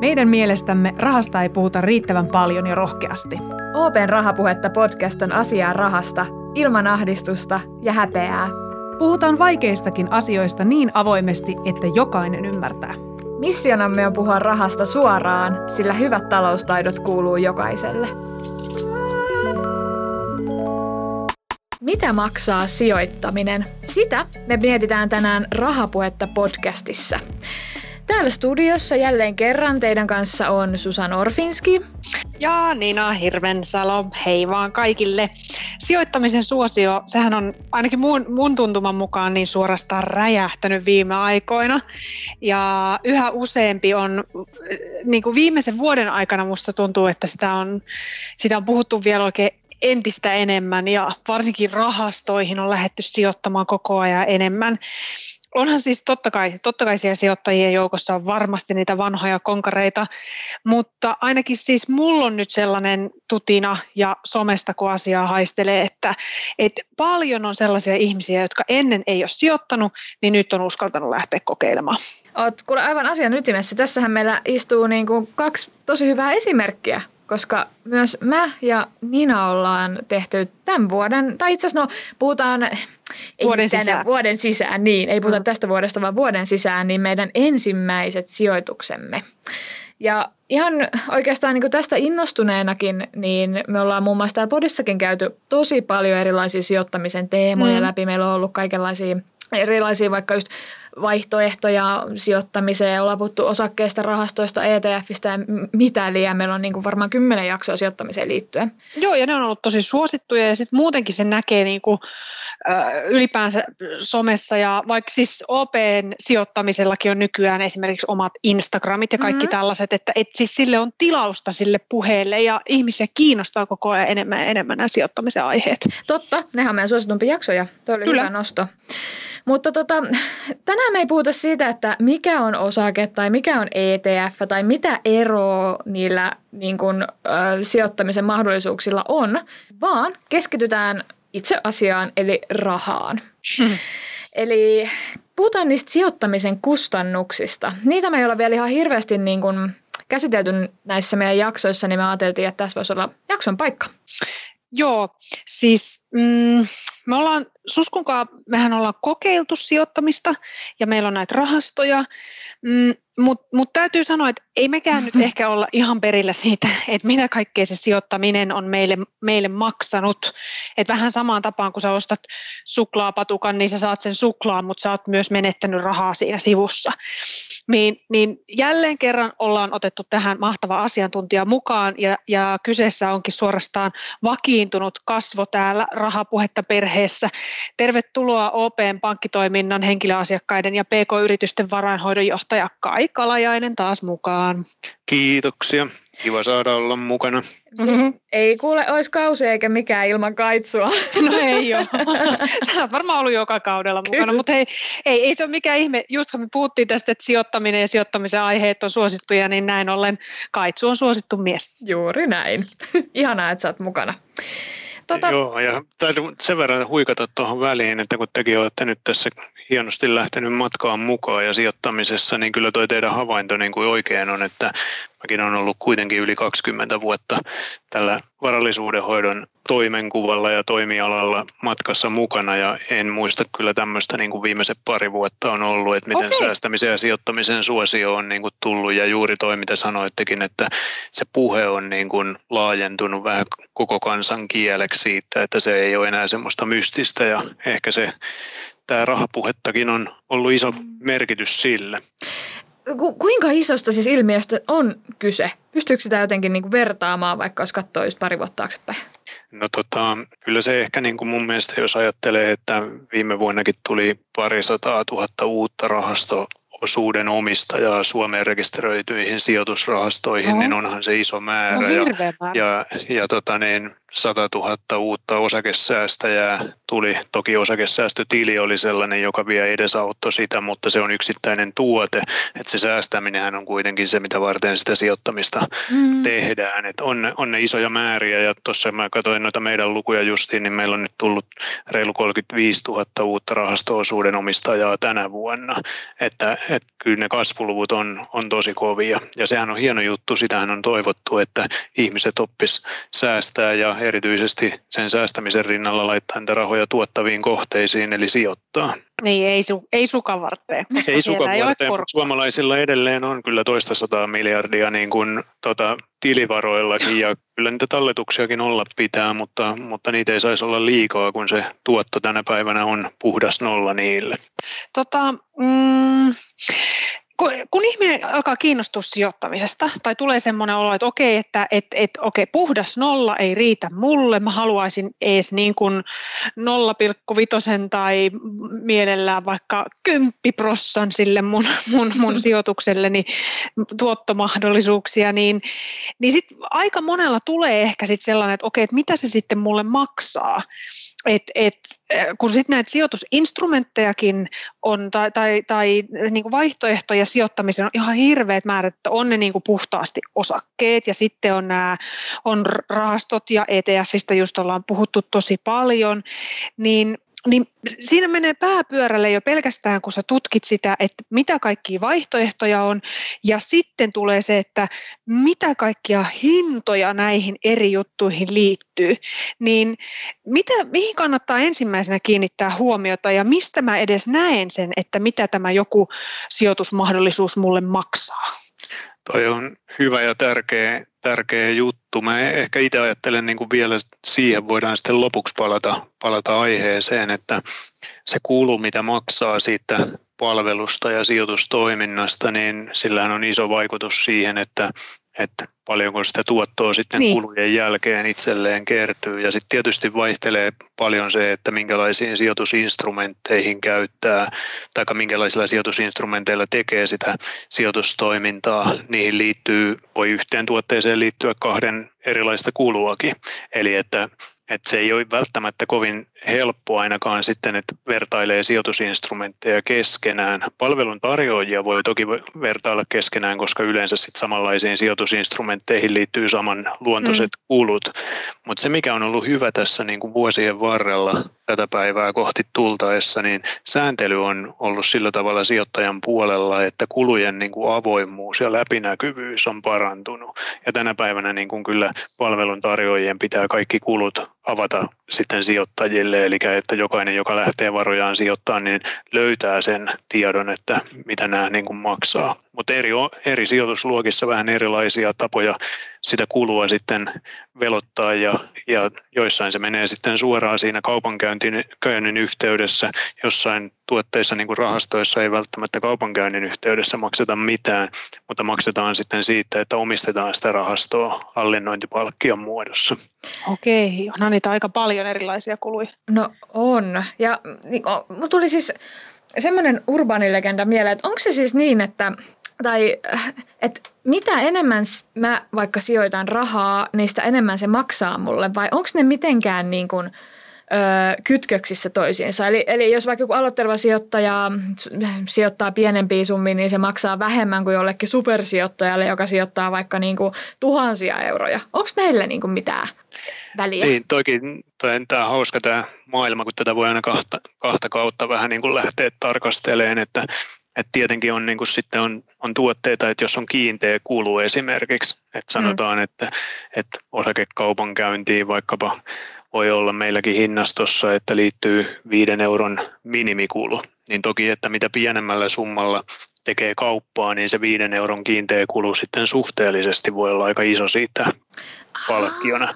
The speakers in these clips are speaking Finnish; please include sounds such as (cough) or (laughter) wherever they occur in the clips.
Meidän mielestämme rahasta ei puhuta riittävän paljon ja rohkeasti. Open Rahapuhetta podcast on asiaa rahasta, ilman ahdistusta ja häpeää. Puhutaan vaikeistakin asioista niin avoimesti, että jokainen ymmärtää. Missionamme on puhua rahasta suoraan, sillä hyvät taloustaidot kuuluu jokaiselle. Mitä maksaa sijoittaminen? Sitä me mietitään tänään Rahapuhetta podcastissa. Täällä studiossa jälleen kerran teidän kanssa on Susan Orfinski. Ja Nina Hirvensalo, hei vaan kaikille. Sijoittamisen suosio, sehän on ainakin mun, mun tuntuman mukaan niin suorastaan räjähtänyt viime aikoina. Ja yhä useampi on, niin kuin viimeisen vuoden aikana musta tuntuu, että sitä on, sitä on puhuttu vielä oikein entistä enemmän ja varsinkin rahastoihin on lähetty sijoittamaan koko ajan enemmän onhan siis totta kai, totta kai siellä sijoittajien joukossa on varmasti niitä vanhoja konkareita, mutta ainakin siis mulla on nyt sellainen tutina ja somesta kun asiaa haistelee, että, että paljon on sellaisia ihmisiä, jotka ennen ei ole sijoittanut, niin nyt on uskaltanut lähteä kokeilemaan. Oot kuule aivan asian ytimessä. Tässähän meillä istuu niin kuin kaksi tosi hyvää esimerkkiä koska myös mä ja Nina ollaan tehty tämän vuoden, tai itse asiassa no puhutaan vuoden sisään. vuoden sisään, niin ei puhuta mm. tästä vuodesta, vaan vuoden sisään, niin meidän ensimmäiset sijoituksemme. Ja ihan oikeastaan niin tästä innostuneenakin, niin me ollaan muun muassa täällä podissakin käyty tosi paljon erilaisia sijoittamisen teemoja mm. läpi. Meillä on ollut kaikenlaisia erilaisia vaikka just vaihtoehtoja sijoittamiseen, ollaan puhuttu osakkeista, rahastoista, ETFistä ja mitä liian. Meillä on niin kuin varmaan kymmenen jaksoa sijoittamiseen liittyen. Joo, ja ne on ollut tosi suosittuja ja sitten muutenkin se näkee niin kuin, ylipäänsä somessa ja vaikka siis OPn sijoittamisellakin on nykyään esimerkiksi omat Instagramit ja kaikki mm-hmm. tällaiset, että et siis sille on tilausta sille puheelle ja ihmisiä kiinnostaa koko ajan enemmän ja enemmän nämä sijoittamisen aiheet. Totta, nehän on meidän suositumpia jaksoja. Tuo oli Kyllä. hyvä nosto. Mutta tota, tänään me ei puhuta siitä, että mikä on osake tai mikä on ETF tai mitä eroa niillä niin kun, ö, sijoittamisen mahdollisuuksilla on, vaan keskitytään itse asiaan eli rahaan. Hmm. Eli puhutaan niistä sijoittamisen kustannuksista. Niitä me ei ole vielä ihan hirveästi niin kun käsitelty näissä meidän jaksoissa, niin me ajateltiin, että tässä voisi olla jakson paikka. Joo, siis mm, me ollaan Suskunkaan, mehän ollaan kokeiltu sijoittamista ja meillä on näitä rahastoja, mm, mutta mut täytyy sanoa, että ei mekään nyt ehkä olla ihan perillä siitä, että mitä kaikkea se sijoittaminen on meille, meille maksanut. Et vähän samaan tapaan, kun sä ostat suklaapatukan, niin sä saat sen suklaan, mutta sä oot myös menettänyt rahaa siinä sivussa. Niin, niin jälleen kerran ollaan otettu tähän mahtava asiantuntija mukaan ja, ja kyseessä onkin suorastaan vakiintunut kasvo täällä rahapuhetta perheessä. Tervetuloa OPn pankkitoiminnan henkilöasiakkaiden ja PK-yritysten varainhoidon johtaja Kai Kalajainen taas mukaan. Kiitoksia. Kiva saada olla mukana. Mm-hmm. Ei kuule, olisi kausi eikä mikään ilman kaitsua. No ei ole. Sä oot varmaan ollut joka kaudella Kyllä. mukana, mutta ei, ei, ei se ole mikään ihme. Just kun me puhuttiin tästä, että sijoittaminen ja sijoittamisen aiheet on suosittuja, niin näin ollen kaitsu on suosittu mies. Juuri näin. (laughs) Ihanaa, että sä oot mukana. Tota... Joo, ja täytyy sen verran huikata tuohon väliin, että kun tekin olette nyt tässä hienosti lähtenyt matkaan mukaan ja sijoittamisessa, niin kyllä toi teidän havainto niin kuin oikein on, että mäkin olen ollut kuitenkin yli 20 vuotta tällä varallisuudenhoidon toimenkuvalla ja toimialalla matkassa mukana ja en muista kyllä tämmöistä niin kuin viimeiset pari vuotta on ollut, että miten okay. säästämisen ja sijoittamisen suosio on niin kuin tullut ja juuri toi mitä sanoittekin, että se puhe on niin kuin laajentunut vähän koko kansan kieleksi siitä, että se ei ole enää semmoista mystistä ja ehkä se tämä rahapuhettakin on ollut iso merkitys sille. Ku, kuinka isosta siis ilmiöstä on kyse? Pystyykö sitä jotenkin niin kuin vertaamaan, vaikka jos katsoo just pari vuotta taaksepäin? No tota, kyllä se ehkä niin kuin mun mielestä, jos ajattelee, että viime vuonnakin tuli parisataa tuhatta uutta rahasto osuuden omistajaa Suomeen rekisteröityihin sijoitusrahastoihin, no. niin onhan se iso määrä. No, ja, ja, ja tota niin, 100 000 uutta osakesäästäjää tuli. Toki osakesäästötili oli sellainen, joka vielä edesauttoi sitä, mutta se on yksittäinen tuote. Että se säästäminen on kuitenkin se, mitä varten sitä sijoittamista mm. tehdään. Et on, on ne isoja määriä ja tuossa mä katsoin noita meidän lukuja justiin, niin meillä on nyt tullut reilu 35 000 uutta rahastoosuuden omistajaa tänä vuonna. Että, että kyllä ne kasvuluvut on, on tosi kovia ja sehän on hieno juttu, sitähän on toivottu, että ihmiset oppis säästää ja erityisesti sen säästämisen rinnalla laittaa niitä rahoja tuottaviin kohteisiin, eli sijoittaa. Niin, ei, su, ei sukavarteen. Ei sukavarteen, mutta suomalaisilla edelleen on kyllä toista sataa miljardia niin kuin, tota, tilivaroillakin ja kyllä niitä talletuksiakin olla pitää, mutta, mutta niitä ei saisi olla liikaa, kun se tuotto tänä päivänä on puhdas nolla niille. Tota, mm, kun, kun ihminen alkaa kiinnostua sijoittamisesta tai tulee semmoinen olo, että okei, että et, et, okei, puhdas nolla ei riitä mulle, mä haluaisin ees niin kuin 0,5 tai mielellään vaikka 10 prossan sille mun, mun, mun (laughs) sijoitukselleni tuottomahdollisuuksia, niin, niin sit aika monella tulee ehkä sit sellainen, että okei, että mitä se sitten mulle maksaa et, et, äh, kun sitten näitä sijoitusinstrumenttejakin on tai, tai, tai niin vaihtoehtoja sijoittamiseen on ihan hirveät määrät, että on ne niin puhtaasti osakkeet ja sitten on nämä on rahastot ja ETFistä just ollaan puhuttu tosi paljon, niin niin siinä menee pääpyörälle jo pelkästään, kun sä tutkit sitä, että mitä kaikkia vaihtoehtoja on, ja sitten tulee se, että mitä kaikkia hintoja näihin eri juttuihin liittyy. Niin mitä, mihin kannattaa ensimmäisenä kiinnittää huomiota, ja mistä mä edes näen sen, että mitä tämä joku sijoitusmahdollisuus mulle maksaa? Toi on hyvä ja tärkeä, tärkeä juttu. Mä ehkä itse ajattelen niin kuin vielä siihen, voidaan sitten lopuksi palata, palata aiheeseen, että se kulu, mitä maksaa siitä palvelusta ja sijoitustoiminnasta, niin sillähän on iso vaikutus siihen, että että paljonko sitä tuottoa sitten niin. kulujen jälkeen itselleen kertyy. Ja sitten tietysti vaihtelee paljon se, että minkälaisiin sijoitusinstrumentteihin käyttää tai minkälaisilla sijoitusinstrumenteilla tekee sitä sijoitustoimintaa. Niihin liittyy, voi yhteen tuotteeseen liittyä kahden erilaista kuluakin. Eli että että se ei ole välttämättä kovin helppo ainakaan sitten, että vertailee sijoitusinstrumentteja keskenään. Palvelun tarjoajia voi toki vertailla keskenään, koska yleensä sitten samanlaisiin sijoitusinstrumentteihin liittyy saman luontoiset mm. kulut. Mutta se, mikä on ollut hyvä tässä niin kuin vuosien varrella tätä päivää kohti tultaessa, niin sääntely on ollut sillä tavalla sijoittajan puolella, että kulujen niin kuin avoimuus ja läpinäkyvyys on parantunut. Ja tänä päivänä niin kuin kyllä palvelun tarjoajien pitää kaikki kulut avata sitten sijoittajille, eli että jokainen, joka lähtee varojaan sijoittamaan, niin löytää sen tiedon, että mitä nämä niin kuin maksaa. Mutta eri, eri sijoitusluokissa vähän erilaisia tapoja sitä kulua sitten velottaa ja, ja joissain se menee sitten suoraan siinä kaupankäynnin yhteydessä, jossain tuotteissa niin kuin rahastoissa ei välttämättä kaupankäynnin yhteydessä makseta mitään, mutta maksetaan sitten siitä, että omistetaan sitä rahastoa hallinnointipalkkion muodossa. Okei, onhan niitä aika paljon erilaisia kuluja. No on, ja niin, tuli siis semmoinen urbaanilegenda mieleen, että onko se siis niin, että tai että mitä enemmän mä vaikka sijoitan rahaa, niistä enemmän se maksaa mulle vai onko ne mitenkään niin kuin, kytköksissä toisiinsa? Eli, eli jos vaikka joku aloitteleva sijoittaja sijoittaa pienempiä summia, niin se maksaa vähemmän kuin jollekin supersijoittajalle, joka sijoittaa vaikka niin kuin tuhansia euroja. Onko näille niin kuin mitään väliä? Niin, toki tämä on hauska tämä maailma, kun tätä voi aina kahta, kahta kautta vähän niin kuin lähteä tarkastelemaan, että et tietenkin on, niin kuin sitten on, on tuotteita, että jos on kiinteä kulu esimerkiksi, että sanotaan, mm. että, että osakekaupankäyntiin vaikkapa voi olla meilläkin hinnastossa, että liittyy viiden euron minimikulu, niin toki, että mitä pienemmällä summalla tekee kauppaa, niin se viiden euron kiinteä kulu sitten suhteellisesti voi olla aika iso siitä palkkiona.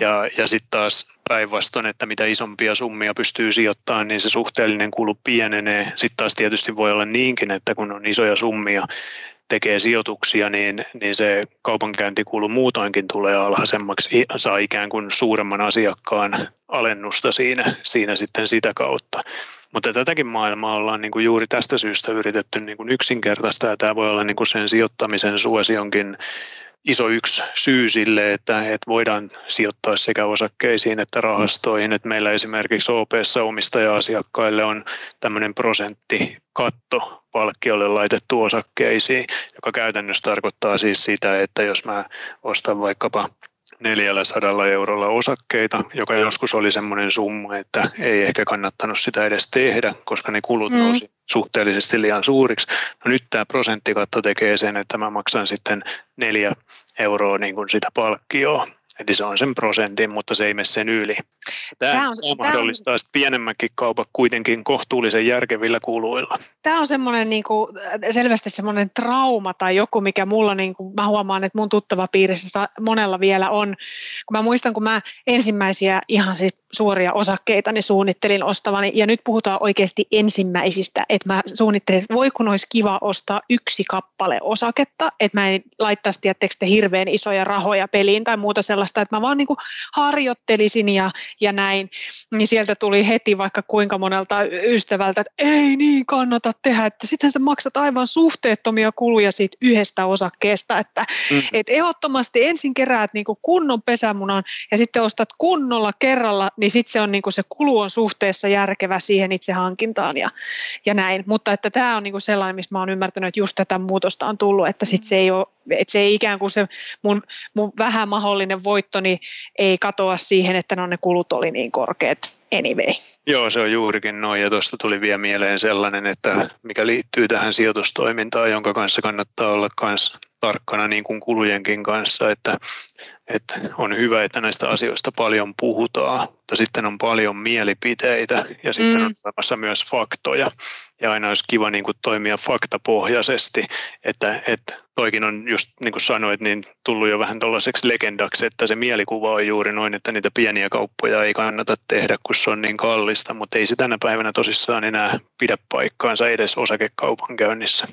Ja, ja sitten taas päinvastoin, että mitä isompia summia pystyy sijoittamaan, niin se suhteellinen kulu pienenee. Sitten taas tietysti voi olla niinkin, että kun on isoja summia, tekee sijoituksia, niin, niin se kaupankäyntikulu muutoinkin tulee alhaisemmaksi, saa ikään kuin suuremman asiakkaan alennusta siinä, siinä sitten sitä kautta. Mutta tätäkin maailmaa ollaan niin kuin juuri tästä syystä yritetty niin kuin yksinkertaistaa, ja tämä voi olla niin kuin sen sijoittamisen suosionkin iso yksi syy sille, että, että voidaan sijoittaa sekä osakkeisiin että rahastoihin. Että meillä esimerkiksi OPssa omistaja-asiakkaille on tämmöinen prosenttikatto palkkiolle laitettu osakkeisiin, joka käytännössä tarkoittaa siis sitä, että jos mä ostan vaikkapa 400 eurolla osakkeita, joka joskus oli semmoinen summa, että ei ehkä kannattanut sitä edes tehdä, koska ne kulut mm. nousi suhteellisesti liian suuriksi. No nyt tämä prosenttikatto tekee sen, että mä maksan sitten neljä euroa niin kuin sitä palkkioa Eli se on sen prosentin, mutta se ei mene sen yli. Tämä, tämä, on, tämä mahdollistaa on, pienemmänkin kaupat kuitenkin kohtuullisen järkevillä kuluilla. Tämä on semmoinen niin kuin, selvästi semmoinen trauma tai joku, mikä mulla, niin kuin, mä huomaan, että mun tuttava piirissä monella vielä on. Kun mä muistan, kun mä ensimmäisiä ihan siis suoria osakkeita niin suunnittelin ostavani, ja nyt puhutaan oikeasti ensimmäisistä, että mä suunnittelin, että voi kun olisi kiva ostaa yksi kappale osaketta, että mä en laittaisi, tiettekö hirveän isoja rahoja peliin tai muuta sellaista, sellaista, että mä vaan niin kuin harjoittelisin ja, ja näin, niin sieltä tuli heti vaikka kuinka monelta ystävältä, että ei niin kannata tehdä, että sitten sä maksat aivan suhteettomia kuluja siitä yhdestä osakkeesta, että mm. et ehdottomasti ensin keräät niin kuin kunnon pesämunan ja sitten ostat kunnolla kerralla, niin sitten se on niin kuin se kulu on suhteessa järkevä siihen itse hankintaan ja, ja näin, mutta että tämä on niin kuin sellainen, missä mä oon ymmärtänyt, että just tätä muutosta on tullut, että sitten se ei ole, että se ei ikään kuin se mun, mun vähän mahdollinen voittoni ei katoa siihen, että no ne kulut oli niin korkeat anyway. Joo, se on juurikin noin. Ja tuosta tuli vielä mieleen sellainen, että mikä liittyy tähän sijoitustoimintaan, jonka kanssa kannattaa olla myös tarkkana niin kuin kulujenkin kanssa, että, että on hyvä, että näistä asioista paljon puhutaan, mutta sitten on paljon mielipiteitä ja sitten mm. on olemassa myös faktoja. Ja aina olisi kiva niin kuin toimia faktapohjaisesti, että, että toikin on just niin kuin sanoit, niin tullut jo vähän tuollaiseksi legendaksi, että se mielikuva on juuri noin, että niitä pieniä kauppoja ei kannata tehdä, kun se on niin kallista, mutta ei se tänä päivänä tosissaan enää pidä paikkaansa edes osakekaupan käynnissä.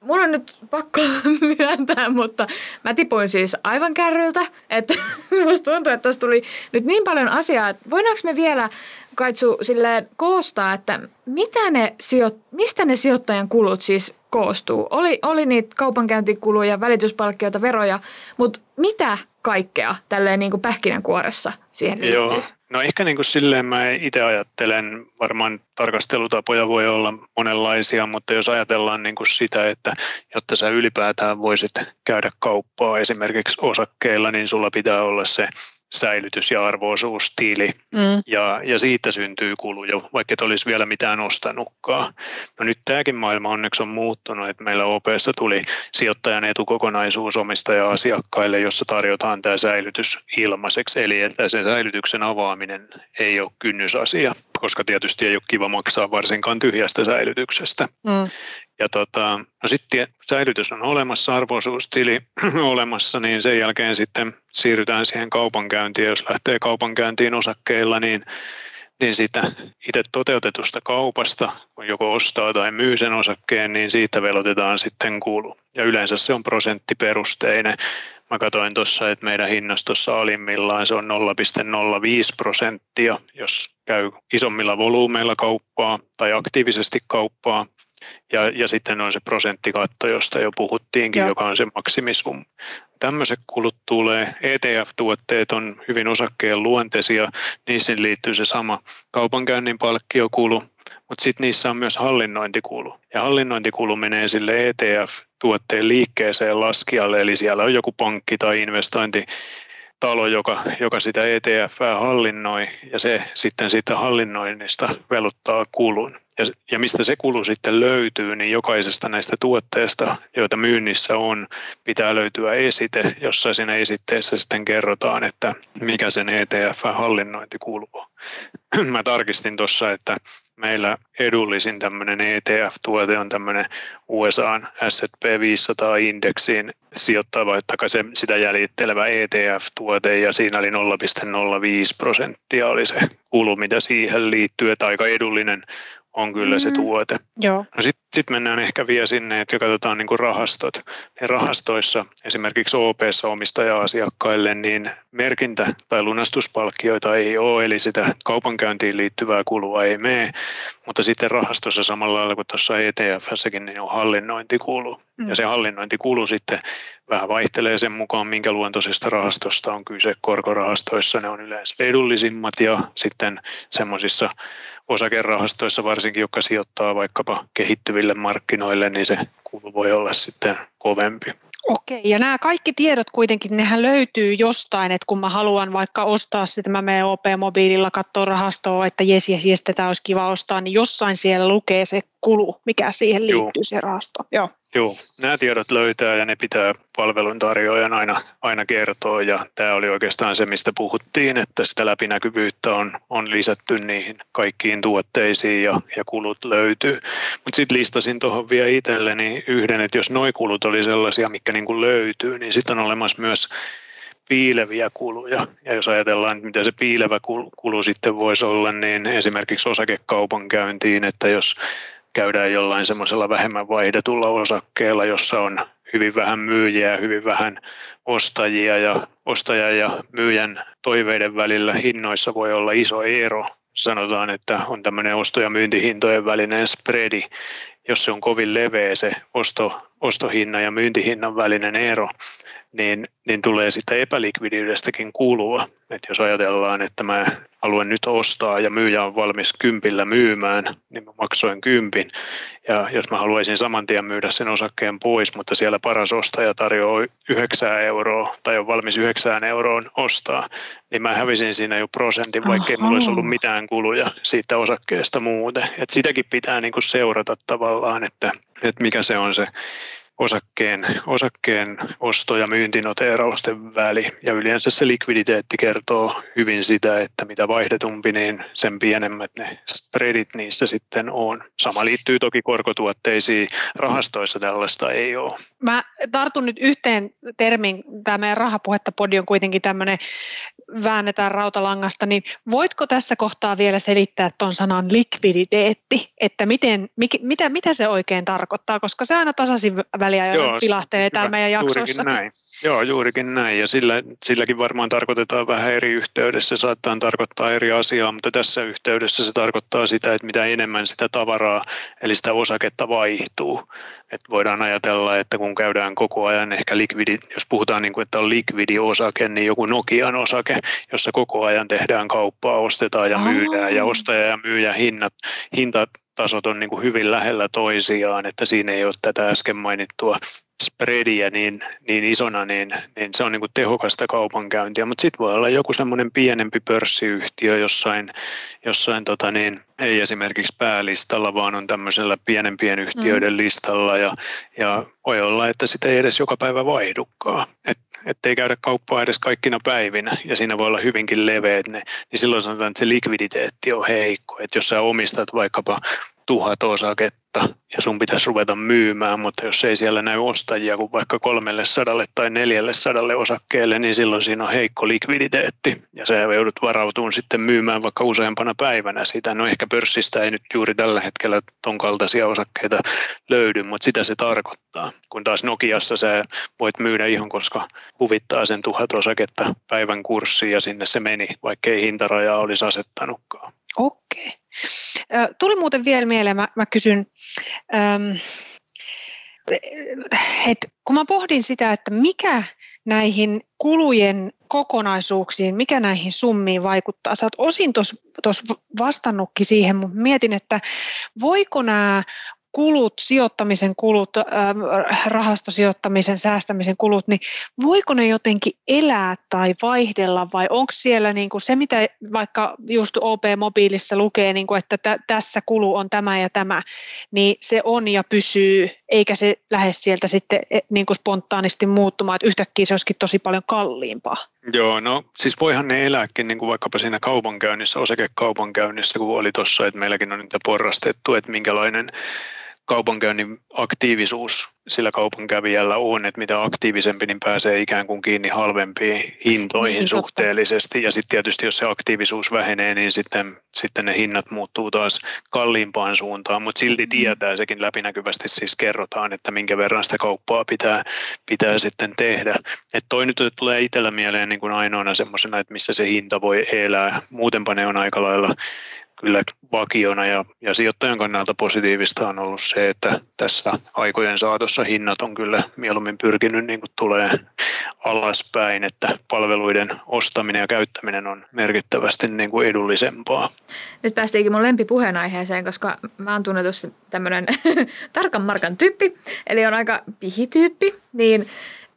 Mun on nyt pakko (laughs) myöntää, mutta mä tipuin siis aivan kärryltä, että (laughs) musta tuntuu, että tuossa tuli nyt niin paljon asiaa, että voidaanko me vielä Kaitsu silleen koostaa, että mitä ne sijo- mistä ne sijoittajan kulut siis koostuu? Oli, oli niitä kaupankäyntikuluja, välityspalkkioita, veroja, mutta mitä kaikkea tälleen niin kuin pähkinänkuoressa siihen liittyy? Joo. No ehkä niin kuin silleen mä itse ajattelen, varmaan tarkastelutapoja voi olla monenlaisia, mutta jos ajatellaan niin kuin sitä, että jotta sä ylipäätään voisit käydä kauppaa esimerkiksi osakkeilla, niin sulla pitää olla se säilytys- ja arvoisuustili, mm. ja, ja siitä syntyy kuluja, vaikka et olisi vielä mitään ostanutkaan. No nyt tämäkin maailma onneksi on muuttunut, että meillä OPssa tuli sijoittajan etukokonaisuus omistaja-asiakkaille, jossa tarjotaan tämä säilytys ilmaiseksi, eli että se säilytyksen avaaminen ei ole kynnysasia, koska tietysti ei ole kiva maksaa varsinkaan tyhjästä säilytyksestä. Mm. Ja tota, no sitten säilytys on olemassa, arvoisuustili (clears throat) olemassa, niin sen jälkeen sitten siirrytään siihen kaupankäyntiin. Jos lähtee kaupankäyntiin osakkeilla, niin niin siitä itse toteutetusta kaupasta, kun joko ostaa tai myy sen osakkeen, niin siitä velotetaan sitten kulu. Ja yleensä se on prosenttiperusteinen. Mä katsoin tuossa, että meidän hinnastossa alimmillaan se on 0,05 prosenttia, jos käy isommilla volyymeilla kauppaa tai aktiivisesti kauppaa. Ja, ja sitten on se prosenttikatto, josta jo puhuttiinkin, ja. joka on se maksimisum. Tämmöiset kulut tulee. ETF-tuotteet on hyvin osakkeen luonteisia, niihin liittyy se sama kaupankäynnin palkkiokulu, mutta sitten niissä on myös hallinnointikulu. Ja hallinnointikulu menee sille ETF-tuotteen liikkeeseen laskijalle, eli siellä on joku pankki tai investointi talo, joka, joka sitä ETF hallinnoi, ja se sitten siitä hallinnoinnista veluttaa kulun ja, ja mistä se kulu sitten löytyy, niin jokaisesta näistä tuotteista, joita myynnissä on, pitää löytyä esite, jossa siinä esitteessä sitten kerrotaan, että mikä sen ETF-hallinnointi kuuluu. (clears throat) Mä tarkistin tuossa, että meillä edullisin tämmöinen ETF-tuote on tämmöinen USA S&P 500-indeksiin sijoittava, että se, sitä jäljittelevä ETF-tuote ja siinä oli 0,05 prosenttia oli se kulu, mitä siihen liittyy, että aika edullinen on kyllä mm-hmm. se tuote. Joo. No sitten sitten mennään ehkä vielä sinne, että katsotaan niin kuin rahastot. Ja rahastoissa esimerkiksi OP-ssa omistaja-asiakkaille niin merkintä- tai lunastuspalkkioita ei ole, eli sitä kaupankäyntiin liittyvää kulua ei mene, mutta sitten rahastossa samalla lailla kuin tuossa ETFssäkin niin on hallinnointikulu. Mm. Ja se hallinnointikulu sitten vähän vaihtelee sen mukaan, minkä luontoisesta rahastosta on kyse. Korkorahastoissa ne on yleensä edullisimmat ja sitten semmoisissa osakerahastoissa varsinkin, jotka sijoittaa vaikkapa kehittyville markkinoille, niin se kulu voi olla sitten kovempi. Okei, ja nämä kaikki tiedot kuitenkin, nehän löytyy jostain, että kun mä haluan vaikka ostaa sitä, mä menen OP-mobiililla katsoa rahastoa, että jes, jes, jes, tätä olisi kiva ostaa, niin jossain siellä lukee se kulu, mikä siihen liittyy Joo. se rahasto. Joo. Joo, nämä tiedot löytää ja ne pitää palveluntarjoajan aina, aina kertoa ja tämä oli oikeastaan se, mistä puhuttiin, että sitä läpinäkyvyyttä on, on lisätty niihin kaikkiin tuotteisiin ja, ja kulut löytyy. Mutta sitten listasin tuohon vielä itselleni yhden, että jos nuo kulut oli sellaisia, mikä niinku löytyy, niin sitten on olemassa myös piileviä kuluja. Ja jos ajatellaan, mitä se piilevä kulu sitten voisi olla, niin esimerkiksi osakekaupankäyntiin, että jos käydään jollain semmoisella vähemmän vaihdetulla osakkeella, jossa on hyvin vähän myyjiä, hyvin vähän ostajia ja ostajan ja myyjän toiveiden välillä hinnoissa voi olla iso ero. Sanotaan, että on tämmöinen osto- ja myyntihintojen välinen spreadi, jos se on kovin leveä se osto, ostohinnan ja myyntihinnan välinen ero, niin, niin tulee sitä epälikvidiydestäkin kuulua. Et jos ajatellaan, että mä haluan nyt ostaa ja myyjä on valmis kympillä myymään, niin mä maksoin kympin. Ja jos mä haluaisin saman tien myydä sen osakkeen pois, mutta siellä paras ostaja tarjoaa 9 euroa tai on valmis 9 euroon ostaa, niin mä hävisin siinä jo prosentin, vaikka ei mulla olisi ollut mitään kuluja siitä osakkeesta muuten. Et sitäkin pitää niinku seurata tavallaan, että, että mikä se on se osakkeen, osakkeen osto- ja myyntinoteerausten väli. Ja yleensä se likviditeetti kertoo hyvin sitä, että mitä vaihdetumpi, niin sen pienemmät ne spreadit niissä sitten on. Sama liittyy toki korkotuotteisiin. Rahastoissa tällaista ei ole. Mä tartun nyt yhteen termiin. Tämä meidän rahapuhetta podi on kuitenkin tämmöinen väännetään rautalangasta, niin voitko tässä kohtaa vielä selittää tuon sanan likviditeetti, että miten, mikä, mitä, mitä se oikein tarkoittaa, koska se aina tasaisin väliajoin pilahtelee täällä meidän jaksoissa. Näin. Joo, juurikin näin. Ja sillä, silläkin varmaan tarkoitetaan vähän eri yhteydessä. Se saattaa tarkoittaa eri asiaa, mutta tässä yhteydessä se tarkoittaa sitä, että mitä enemmän sitä tavaraa, eli sitä osaketta vaihtuu. Et voidaan ajatella, että kun käydään koko ajan ehkä likvidi, jos puhutaan niin kuin, että on likvidi osake, niin joku Nokian osake, jossa koko ajan tehdään kauppaa, ostetaan ja myydään, ja ostaja ja myyjä hinnat, hinta tasot on niin kuin hyvin lähellä toisiaan, että siinä ei ole tätä äsken mainittua spreadia niin, niin isona, niin, niin se on niin kuin tehokasta kaupankäyntiä, mutta sitten voi olla joku semmoinen pienempi pörssiyhtiö jossain, jossain tota niin, ei esimerkiksi päälistalla, vaan on tämmöisellä pienempien yhtiöiden mm. listalla. Ja, ja voi olla, että sitä ei edes joka päivä vaihdukaan, Et, ettei käydä kauppaa edes kaikkina päivinä ja siinä voi olla hyvinkin leveät ne, niin silloin sanotaan, että se likviditeetti on heikko, että jos sä omistat vaikkapa tuhat osaketta ja sun pitäisi ruveta myymään, mutta jos ei siellä näy ostajia kuin vaikka kolmelle sadalle tai neljälle sadalle osakkeelle, niin silloin siinä on heikko likviditeetti ja sä joudut varautumaan sitten myymään vaikka useampana päivänä sitä. No ehkä pörssistä ei nyt juuri tällä hetkellä ton kaltaisia osakkeita löydy, mutta sitä se tarkoittaa. Kun taas Nokiassa sä voit myydä ihan koska huvittaa sen tuhat osaketta päivän kurssiin ja sinne se meni, vaikka ei hintarajaa olisi asettanutkaan. Okei. Tuli muuten vielä mieleen, mä, mä kysyn, ähm, kun mä pohdin sitä, että mikä näihin kulujen kokonaisuuksiin, mikä näihin summiin vaikuttaa. Sä oot osin tuossa vastannutkin siihen, mutta mietin, että voiko nämä kulut, sijoittamisen kulut, ähm, rahastosijoittamisen, säästämisen kulut, niin voiko ne jotenkin elää tai vaihdella? Vai onko siellä niin kuin se, mitä vaikka just OP-mobiilissa lukee, niin kuin, että tä, tässä kulu on tämä ja tämä, niin se on ja pysyy, eikä se lähde sieltä sitten e, niin kuin spontaanisti muuttumaan, että yhtäkkiä se olisikin tosi paljon kalliimpaa. Joo, no siis voihan ne elääkin niin kuin vaikkapa siinä kaupankäynnissä, osakekaupankäynnissä, kun oli tuossa, että meilläkin on niitä porrastettu, että minkälainen kaupankäynnin aktiivisuus sillä kaupankävijällä on, että mitä aktiivisempi, niin pääsee ikään kuin kiinni halvempiin hintoihin niin, suhteellisesti. Ja sitten tietysti, jos se aktiivisuus vähenee, niin sitten, sitten ne hinnat muuttuu taas kalliimpaan suuntaan, mutta silti mm. tietää, sekin läpinäkyvästi siis kerrotaan, että minkä verran sitä kauppaa pitää, pitää sitten tehdä. Että toi nyt tulee itsellä mieleen niin kuin ainoana semmoisena, että missä se hinta voi elää. Muutenpa ne on aika lailla kyllä vakiona ja, ja sijoittajan kannalta positiivista on ollut se, että tässä aikojen saatossa hinnat on kyllä mieluummin pyrkinyt niin kuin tulee alaspäin, että palveluiden ostaminen ja käyttäminen on merkittävästi niin kuin edullisempaa. Nyt päästiinkin mun lempipuheenaiheeseen, koska mä oon tunnetusti tämmöinen (laughs) tarkan markan tyyppi, eli on aika pihityyppi, niin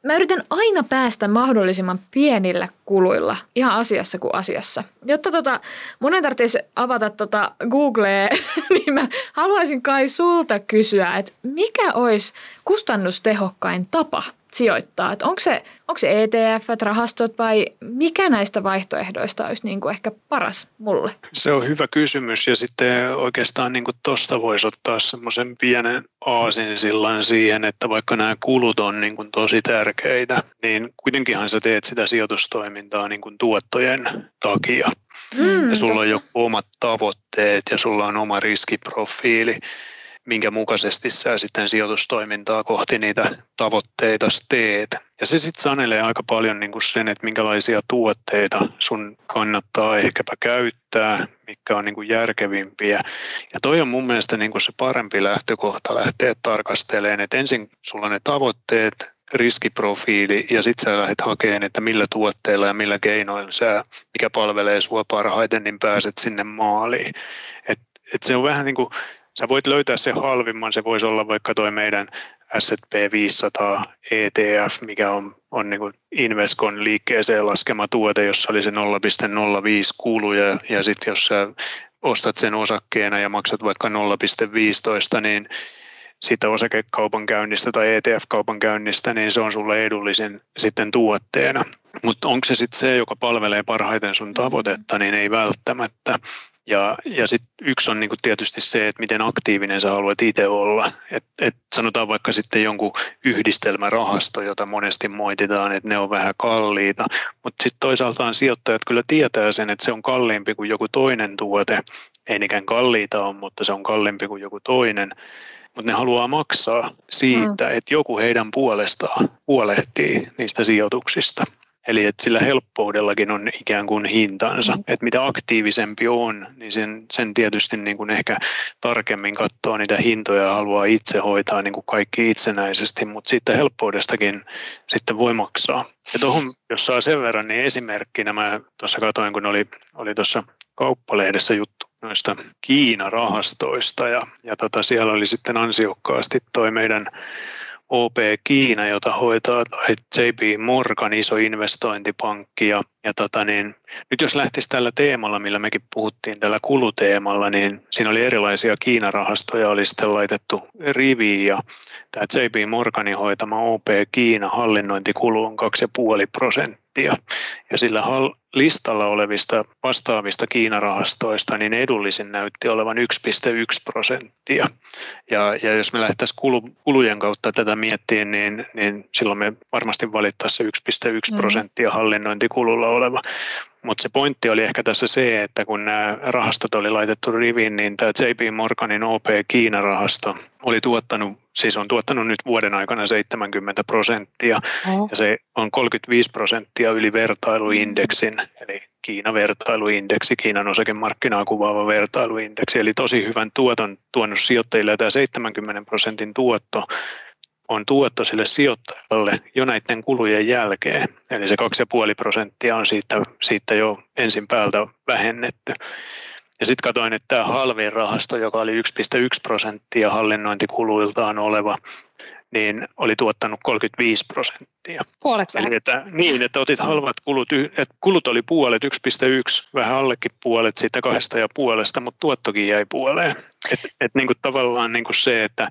Mä yritän aina päästä mahdollisimman pienillä kuluilla, ihan asiassa kuin asiassa. Jotta tota, mun ei tarvitsisi avata tota Googlea, (laughs) niin mä haluaisin kai sulta kysyä, että mikä olisi kustannustehokkain tapa – sijoittaa? Että onko, se, onko se ETF, rahastot vai mikä näistä vaihtoehdoista olisi niin kuin ehkä paras mulle? Se on hyvä kysymys ja sitten oikeastaan niin tuosta voisi ottaa semmoisen pienen aasin sillan siihen, että vaikka nämä kulut on niin kuin tosi tärkeitä, niin kuitenkinhan sä teet sitä sijoitustoimintaa niin kuin tuottojen takia. Mm, ja sulla on jo omat tavoitteet ja sulla on oma riskiprofiili minkä mukaisesti sä sitten sijoitustoimintaa kohti niitä tavoitteita teet. Ja se sitten sanelee aika paljon niin kuin sen, että minkälaisia tuotteita sun kannattaa ehkäpä käyttää, mikä on niin kuin järkevimpiä. Ja toi on mun mielestä niin kuin se parempi lähtökohta lähteä tarkastelemaan, että ensin sulla on ne tavoitteet, riskiprofiili ja sitten sä lähdet hakemaan, että millä tuotteilla ja millä keinoilla sä, mikä palvelee sua parhaiten, niin pääset sinne maaliin. Et, et se on vähän niin kuin Sä voit löytää se halvimman, se voisi olla vaikka toi meidän S&P 500 ETF, mikä on, on niin kuin Invescon liikkeeseen laskema tuote, jossa oli se 0,05 kuluja ja, sitten jos sä ostat sen osakkeena ja maksat vaikka 0,15, niin sitä osakekaupan käynnistä tai ETF-kaupan käynnistä, niin se on sulle edullisin sitten tuotteena. Mutta onko se sitten se, joka palvelee parhaiten sun tavoitetta, niin ei välttämättä. Ja, ja sitten yksi on niinku tietysti se, että miten aktiivinen sä haluat itse olla. Et, et sanotaan vaikka sitten jonkun yhdistelmärahasto, jota monesti moititaan, että ne on vähän kalliita. Mutta sitten toisaaltaan sijoittajat kyllä tietää sen, että se on kalliimpi kuin joku toinen tuote. Ei ikään kalliita on, mutta se on kalliimpi kuin joku toinen. Mutta ne haluaa maksaa siitä, mm. että joku heidän puolestaan huolehtii niistä sijoituksista. Eli että sillä helppoudellakin on ikään kuin hintansa. Mm. Että mitä aktiivisempi on, niin sen, sen tietysti niin kuin ehkä tarkemmin katsoo niitä hintoja ja haluaa itse hoitaa niin kuin kaikki itsenäisesti, mutta siitä helppoudestakin sitten voi maksaa. Ja tuohon, jos saa sen verran, niin esimerkkinä mä tuossa katsoin, kun oli, oli tuossa kauppalehdessä juttu noista Kiina-rahastoista ja, ja tota, siellä oli sitten ansiokkaasti toi meidän OP Kiina, jota hoitaa JP Morgan, iso investointipankki. Ja, ja tota niin, nyt jos lähtisi tällä teemalla, millä mekin puhuttiin tällä kuluteemalla, niin siinä oli erilaisia Kiina-rahastoja, oli sitten laitettu riviin ja tämä JP Morganin hoitama OP Kiina hallinnointikulu on 2,5 prosenttia. Ja sillä listalla olevista vastaavista Kiinarahastoista, niin edullisin näytti olevan 1,1 prosenttia. Ja, ja jos me lähdettäisiin kulu, kulujen kautta tätä miettimään, niin, niin silloin me varmasti valittaisiin se 1,1 mm. prosenttia hallinnointikululla oleva. Mutta se pointti oli ehkä tässä se, että kun nämä rahastot oli laitettu riviin, niin tämä JP Morganin OP Kiina-rahasto oli tuottanut, siis on tuottanut nyt vuoden aikana 70 prosenttia, oh. ja se on 35 prosenttia yli vertailuindeksin, eli Kiina-vertailuindeksi, Kiinan osakemarkkinaa kuvaava vertailuindeksi, eli tosi hyvän tuoton tuonut sijoittajille, tämä 70 prosentin tuotto on tuotto sille sijoittajalle jo näiden kulujen jälkeen. Eli se 2,5 prosenttia on siitä, siitä jo ensin päältä vähennetty. Ja sitten katsoin, että tämä halvin rahasto, joka oli 1,1 prosenttia hallinnointikuluiltaan oleva, niin oli tuottanut 35 prosenttia. Puolet. Eli että, niin, että otit halvat kulut, että kulut oli puolet, 1,1, vähän allekin puolet siitä kahdesta ja puolesta, mutta tuottokin jäi puoleen. Että et niin kuin tavallaan niin kuin se, että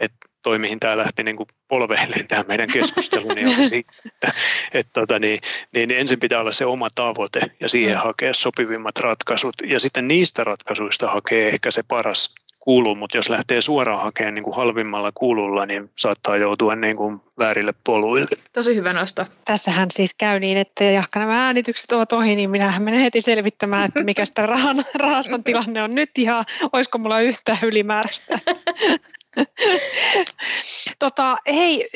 et toi, mihin tämä lähti niin kuin polveilleen tähän meidän keskusteluun, niin oli siitä, että, että tota, niin, niin ensin pitää olla se oma tavoite ja siihen mm. hakea sopivimmat ratkaisut ja sitten niistä ratkaisuista hakee ehkä se paras kulu, mutta jos lähtee suoraan hakemaan niin kuin halvimmalla kululla, niin saattaa joutua niin kuin väärille poluille. Tosi hyvä nosto. Tässähän siis käy niin, että jahka nämä äänitykset ovat ohi, niin minähän menen heti selvittämään, että mikä sitä rahan, (laughs) rahaston tilanne on nyt ihan, olisiko mulla yhtään ylimääräistä. (laughs) tota, hei,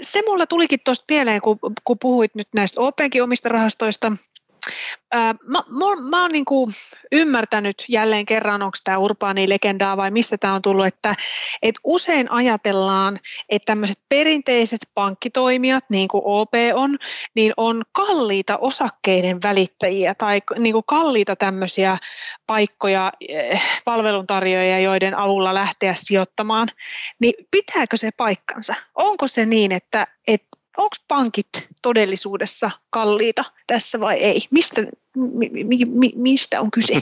se mulla tulikin tuosta mieleen, kun, kun puhuit nyt näistä OPkin omista rahastoista, Mä, mä, mä oon niin kuin ymmärtänyt jälleen kerran, onko tämä urbaani legendaa vai mistä tämä on tullut, että, että usein ajatellaan, että tämmöiset perinteiset pankkitoimijat, niin kuin OP on, niin on kalliita osakkeiden välittäjiä tai niin kuin kalliita tämmöisiä paikkoja, eh, palveluntarjoajia, joiden avulla lähteä sijoittamaan. Niin pitääkö se paikkansa? Onko se niin, että, että onko pankit todellisuudessa kalliita tässä vai ei? Mistä, mi, mi, mi, mistä on kyse?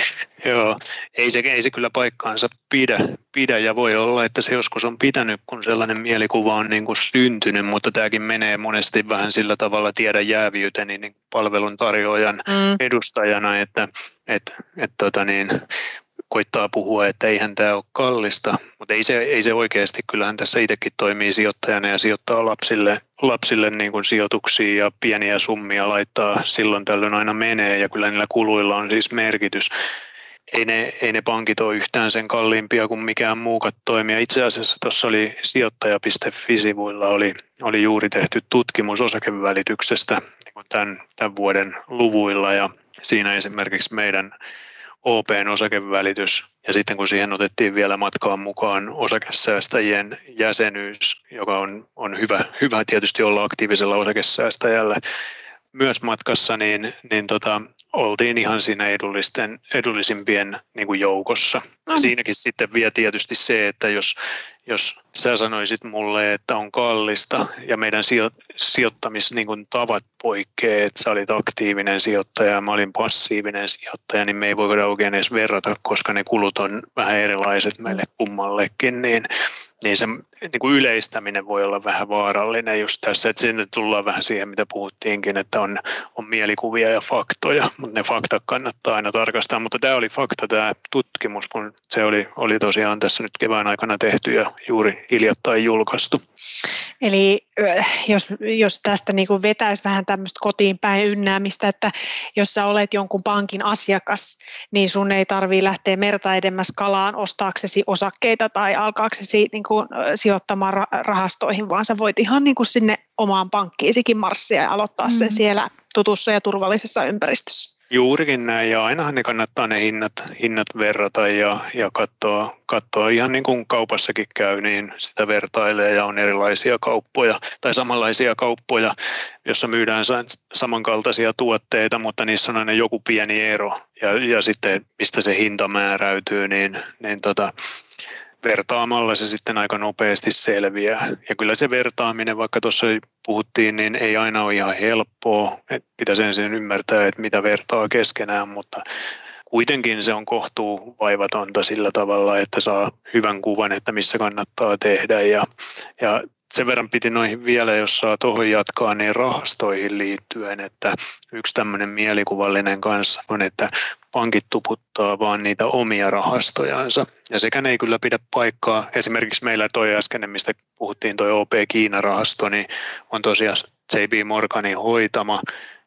(laughs) Joo, ei se, ei se kyllä paikkaansa pidä, pidä ja voi olla, että se joskus on pitänyt, kun sellainen mielikuva on niin kuin syntynyt, mutta tämäkin menee monesti vähän sillä tavalla tiedä jäävyyteni niin palvelun tarjoajan mm. edustajana, että et, et, tota niin, koittaa puhua, että eihän tämä ole kallista, mutta ei se, ei se oikeasti, kyllähän tässä itsekin toimii sijoittajana ja sijoittaa lapsille, lapsille niin kuin sijoituksia ja pieniä summia laittaa silloin tällöin aina menee ja kyllä niillä kuluilla on siis merkitys. Ei ne, ei ne pankit ole yhtään sen kalliimpia kuin mikään muukat toimia. Itse asiassa tuossa oli sijoittaja.fi-sivuilla oli, oli juuri tehty tutkimus osakevälityksestä niin tämän, tämän vuoden luvuilla ja siinä esimerkiksi meidän OPn osakevälitys ja sitten kun siihen otettiin vielä matkaan mukaan osakesäästäjien jäsenyys, joka on, on hyvä, hyvä tietysti olla aktiivisella osakesäästäjällä myös matkassa, niin, niin tota, oltiin ihan siinä edullisten, edullisimpien niin kuin joukossa. No. Siinäkin sitten vielä tietysti se, että jos, jos sä sanoisit mulle, että on kallista ja meidän sijo, sijoittamistavat niin tavat poikkeaa, että sä olit aktiivinen sijoittaja ja mä olin passiivinen sijoittaja, niin me ei voida oikein edes verrata, koska ne kulut on vähän erilaiset meille kummallekin, niin niin se niin kuin yleistäminen voi olla vähän vaarallinen just tässä, että sinne tullaan vähän siihen, mitä puhuttiinkin, että on, on mielikuvia ja faktoja, mutta ne faktat kannattaa aina tarkastaa, mutta tämä oli fakta tämä tutkimus, kun se oli, oli tosiaan tässä nyt kevään aikana tehty ja juuri hiljattain julkaistu. Eli jos, jos tästä niin kuin vetäisi vähän tämmöistä kotiin päin ynnäämistä, että jos sä olet jonkun pankin asiakas, niin sun ei tarvitse lähteä merta edemmäs kalaan ostaaksesi osakkeita tai alkaaksesi niin kuin sijoittamaan rahastoihin, vaan sä voit ihan niin kuin sinne omaan pankkiisikin marssia ja aloittaa sen mm. siellä tutussa ja turvallisessa ympäristössä. Juurikin näin, ja ainahan ne kannattaa ne hinnat, hinnat verrata ja, ja katsoa, katsoa ihan niin kuin kaupassakin käy, niin sitä vertailee ja on erilaisia kauppoja tai samanlaisia kauppoja, jossa myydään samankaltaisia tuotteita, mutta niissä on aina joku pieni ero. Ja, ja sitten mistä se hinta määräytyy, niin, niin tota, vertaamalla se sitten aika nopeasti selviää. Ja kyllä se vertaaminen, vaikka tuossa puhuttiin, niin ei aina ole ihan helppoa. Pitäisi ensin ymmärtää, että mitä vertaa keskenään, mutta kuitenkin se on kohtuu vaivatonta sillä tavalla, että saa hyvän kuvan, että missä kannattaa tehdä. Ja, ja sen verran piti noihin vielä, jos saa tuohon jatkaa, niin rahastoihin liittyen, että yksi tämmöinen mielikuvallinen kanssa on, että pankit tuputtaa vaan niitä omia rahastojansa. Ja sekään ei kyllä pidä paikkaa. Esimerkiksi meillä toi äskeinen, mistä puhuttiin, toi OP Kiina-rahasto, niin on tosiaan JP Morganin hoitama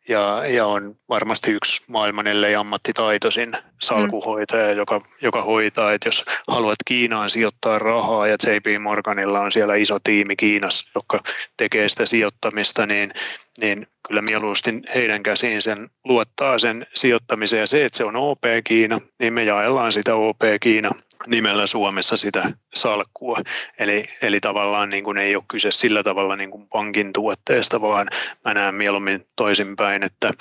ja, ja on varmasti yksi maailman ellei ammattitaitoisin salkuhoitaja, mm. joka, joka hoitaa, että jos haluat Kiinaan sijoittaa rahaa ja JP Morganilla on siellä iso tiimi Kiinassa, joka tekee sitä sijoittamista, niin, niin kyllä mieluusti heidän käsiin sen luottaa sen sijoittamisen ja se, että se on OP Kiina, niin me jaellaan sitä OP Kiina nimellä Suomessa sitä salkkua. Eli, eli tavallaan niin kuin ei ole kyse sillä tavalla niin kuin pankin tuotteesta, vaan mä näen mieluummin toisinpäin, että,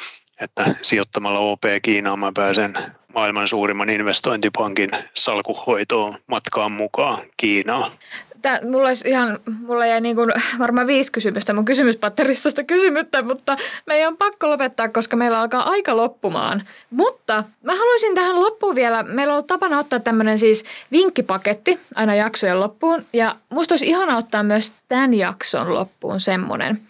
että sijoittamalla OP Kiinaan mä pääsen maailman suurimman investointipankin salkuhoitoon matkaan mukaan Kiinaan. Tää, mulla, olisi ihan, mulla jäi niin kuin varmaan viisi kysymystä mun kysymyspatteristosta kysymyttä, mutta meidän on pakko lopettaa, koska meillä alkaa aika loppumaan. Mutta mä haluaisin tähän loppuun vielä, meillä on ollut tapana ottaa tämmöinen siis vinkkipaketti aina jaksojen loppuun. Ja musta olisi ihana ottaa myös tämän jakson loppuun semmoinen.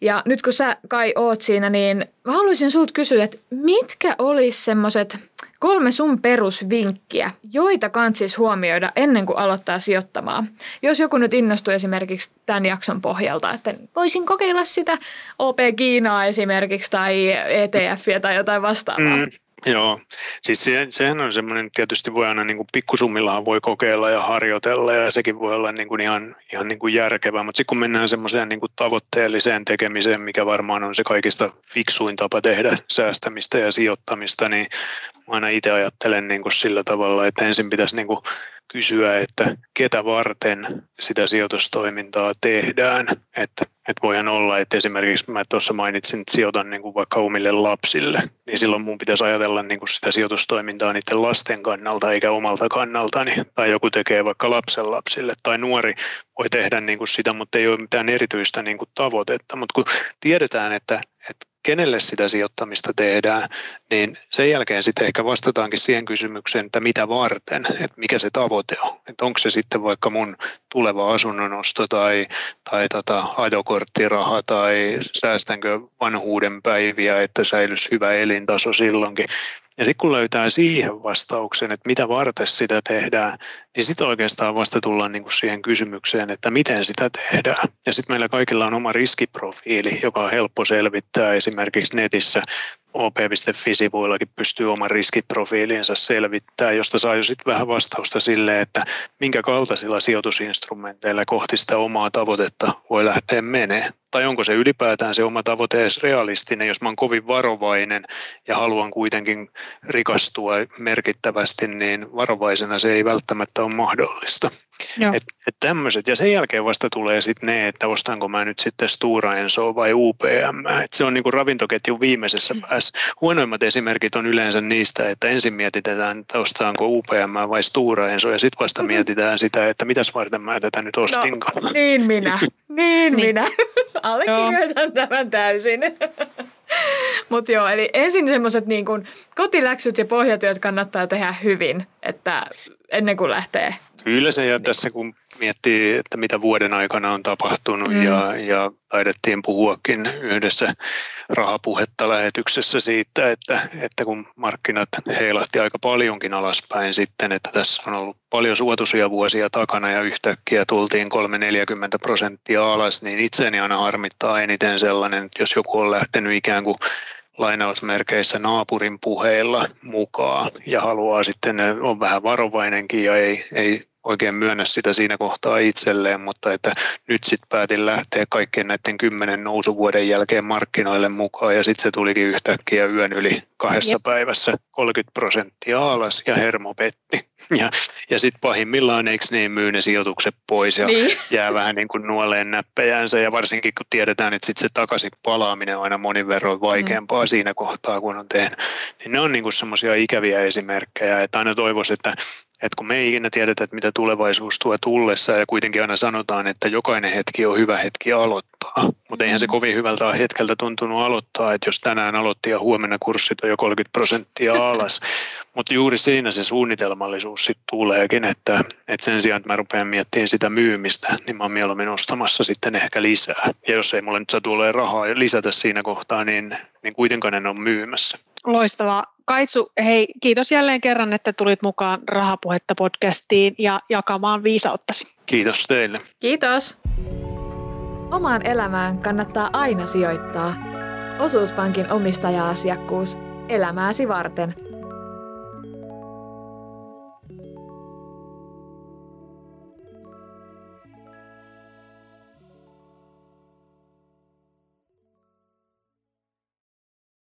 Ja nyt kun sä Kai oot siinä, niin mä haluaisin sulta kysyä, että mitkä olisi semmoiset kolme sun perusvinkkiä, joita kansis huomioida ennen kuin aloittaa sijoittamaan. Jos joku nyt innostuu esimerkiksi tämän jakson pohjalta, että voisin kokeilla sitä OP Kiinaa esimerkiksi tai ETFiä tai jotain vastaavaa. Mm. Joo, siis se, sehän on semmoinen, tietysti voi aina niin kuin pikkusummillahan voi kokeilla ja harjoitella ja sekin voi olla niin kuin ihan, ihan niin kuin järkevää, mutta sitten kun mennään semmoiseen niin tavoitteelliseen tekemiseen, mikä varmaan on se kaikista fiksuin tapa tehdä säästämistä ja sijoittamista, niin mä aina itse ajattelen niin kuin sillä tavalla, että ensin pitäisi niin kuin kysyä, että ketä varten sitä sijoitustoimintaa tehdään. Että, että voihan olla, että esimerkiksi mä tuossa mainitsin, että sijoitan niin kuin vaikka omille lapsille, niin silloin mun pitäisi ajatella niin kuin sitä sijoitustoimintaa niiden lasten kannalta eikä omalta kannaltani. Tai joku tekee vaikka lapsen lapsille tai nuori voi tehdä niin kuin sitä, mutta ei ole mitään erityistä niin kuin tavoitetta. Mutta kun tiedetään, että, että kenelle sitä sijoittamista tehdään, niin sen jälkeen sitten ehkä vastataankin siihen kysymykseen, että mitä varten, että mikä se tavoite on. Että onko se sitten vaikka mun tuleva asunnonosto tai, tai tota ajokorttiraha tai säästänkö vanhuuden päiviä, että säilyisi hyvä elintaso silloinkin. Ja sitten kun löytää siihen vastauksen, että mitä varten sitä tehdään, niin sitten oikeastaan vasta tullaan niinku siihen kysymykseen, että miten sitä tehdään. Ja sitten meillä kaikilla on oma riskiprofiili, joka on helppo selvittää esimerkiksi netissä op.fi-sivuillakin pystyy oman riskiprofiilinsa selvittämään, josta saa jo sitten vähän vastausta sille, että minkä kaltaisilla sijoitusinstrumenteilla kohti sitä omaa tavoitetta voi lähteä menee. Tai onko se ylipäätään se oma tavoite edes realistinen, jos mä oon kovin varovainen ja haluan kuitenkin rikastua merkittävästi, niin varovaisena se ei välttämättä ole mahdollista. Et, et tämmöiset. Ja sen jälkeen vasta tulee sitten ne, että ostanko mä nyt sitten Stura Ensoa vai UPM. Et se on niinku ravintoketjun viimeisessä (clears throat) mm. Päässä. Huonoimmat esimerkit on yleensä niistä, että ensin mietitään, että ostaanko UPM vai Stura Enso, ja sitten vasta mm-hmm. mietitään sitä, että mitäs varten mä tätä nyt ostinko. No, niin minä, niin, niin. minä. (laughs) Allekirjoitan tämän täysin. (laughs) Mutta joo, eli ensin semmoiset niin kotiläksyt ja pohjatyöt kannattaa tehdä hyvin, että ennen kuin lähtee Kyllä se, ja tässä kun miettii, että mitä vuoden aikana on tapahtunut mm. ja, ja taidettiin puhuakin yhdessä rahapuhetta lähetyksessä siitä, että, että kun markkinat heilahti aika paljonkin alaspäin sitten, että tässä on ollut paljon suotuisia vuosia takana ja yhtäkkiä tultiin 3-40 prosenttia alas, niin itseäni aina harmittaa eniten sellainen, että jos joku on lähtenyt ikään kuin lainausmerkeissä naapurin puheilla mukaan ja haluaa sitten, on vähän varovainenkin ja ei, ei oikein myönnä sitä siinä kohtaa itselleen, mutta että nyt sitten päätin lähteä kaikkien näiden kymmenen nousuvuoden jälkeen markkinoille mukaan ja sitten se tulikin yhtäkkiä yön yli kahdessa Jep. päivässä 30 prosenttia alas ja hermo petti. Ja, ja sitten pahimmillaan eikö niin myy ne sijoitukset pois ja niin. (laughs) jää vähän niin kuin nuoleen näppejänsä ja varsinkin kun tiedetään, että sitten se takaisin palaaminen on aina monin verroin vaikeampaa mm. siinä kohtaa, kun on tehnyt. Niin ne on niin semmoisia ikäviä esimerkkejä, että aina toivoisin, että että kun me ei ikinä tiedetä, että mitä tulevaisuus tuo tullessa ja kuitenkin aina sanotaan, että jokainen hetki on hyvä hetki aloittaa. Mutta eihän se mm. kovin hyvältä hetkeltä tuntunut aloittaa, että jos tänään aloitti ja huomenna kurssit on jo 30 prosenttia (laughs) alas. Mutta juuri siinä se suunnitelmallisuus sitten tuleekin, että, että sen sijaan, että mä rupean miettimään sitä myymistä, niin mä oon mieluummin ostamassa sitten ehkä lisää. Ja jos ei mulle nyt saa tulee rahaa lisätä siinä kohtaa, niin, niin kuitenkaan en ole myymässä. Loistavaa. Kaitsu, hei, kiitos jälleen kerran, että tulit mukaan Rahapuhetta podcastiin ja jakamaan viisauttasi. Kiitos teille. Kiitos. Omaan elämään kannattaa aina sijoittaa. Osuuspankin omistaja-asiakkuus elämääsi varten –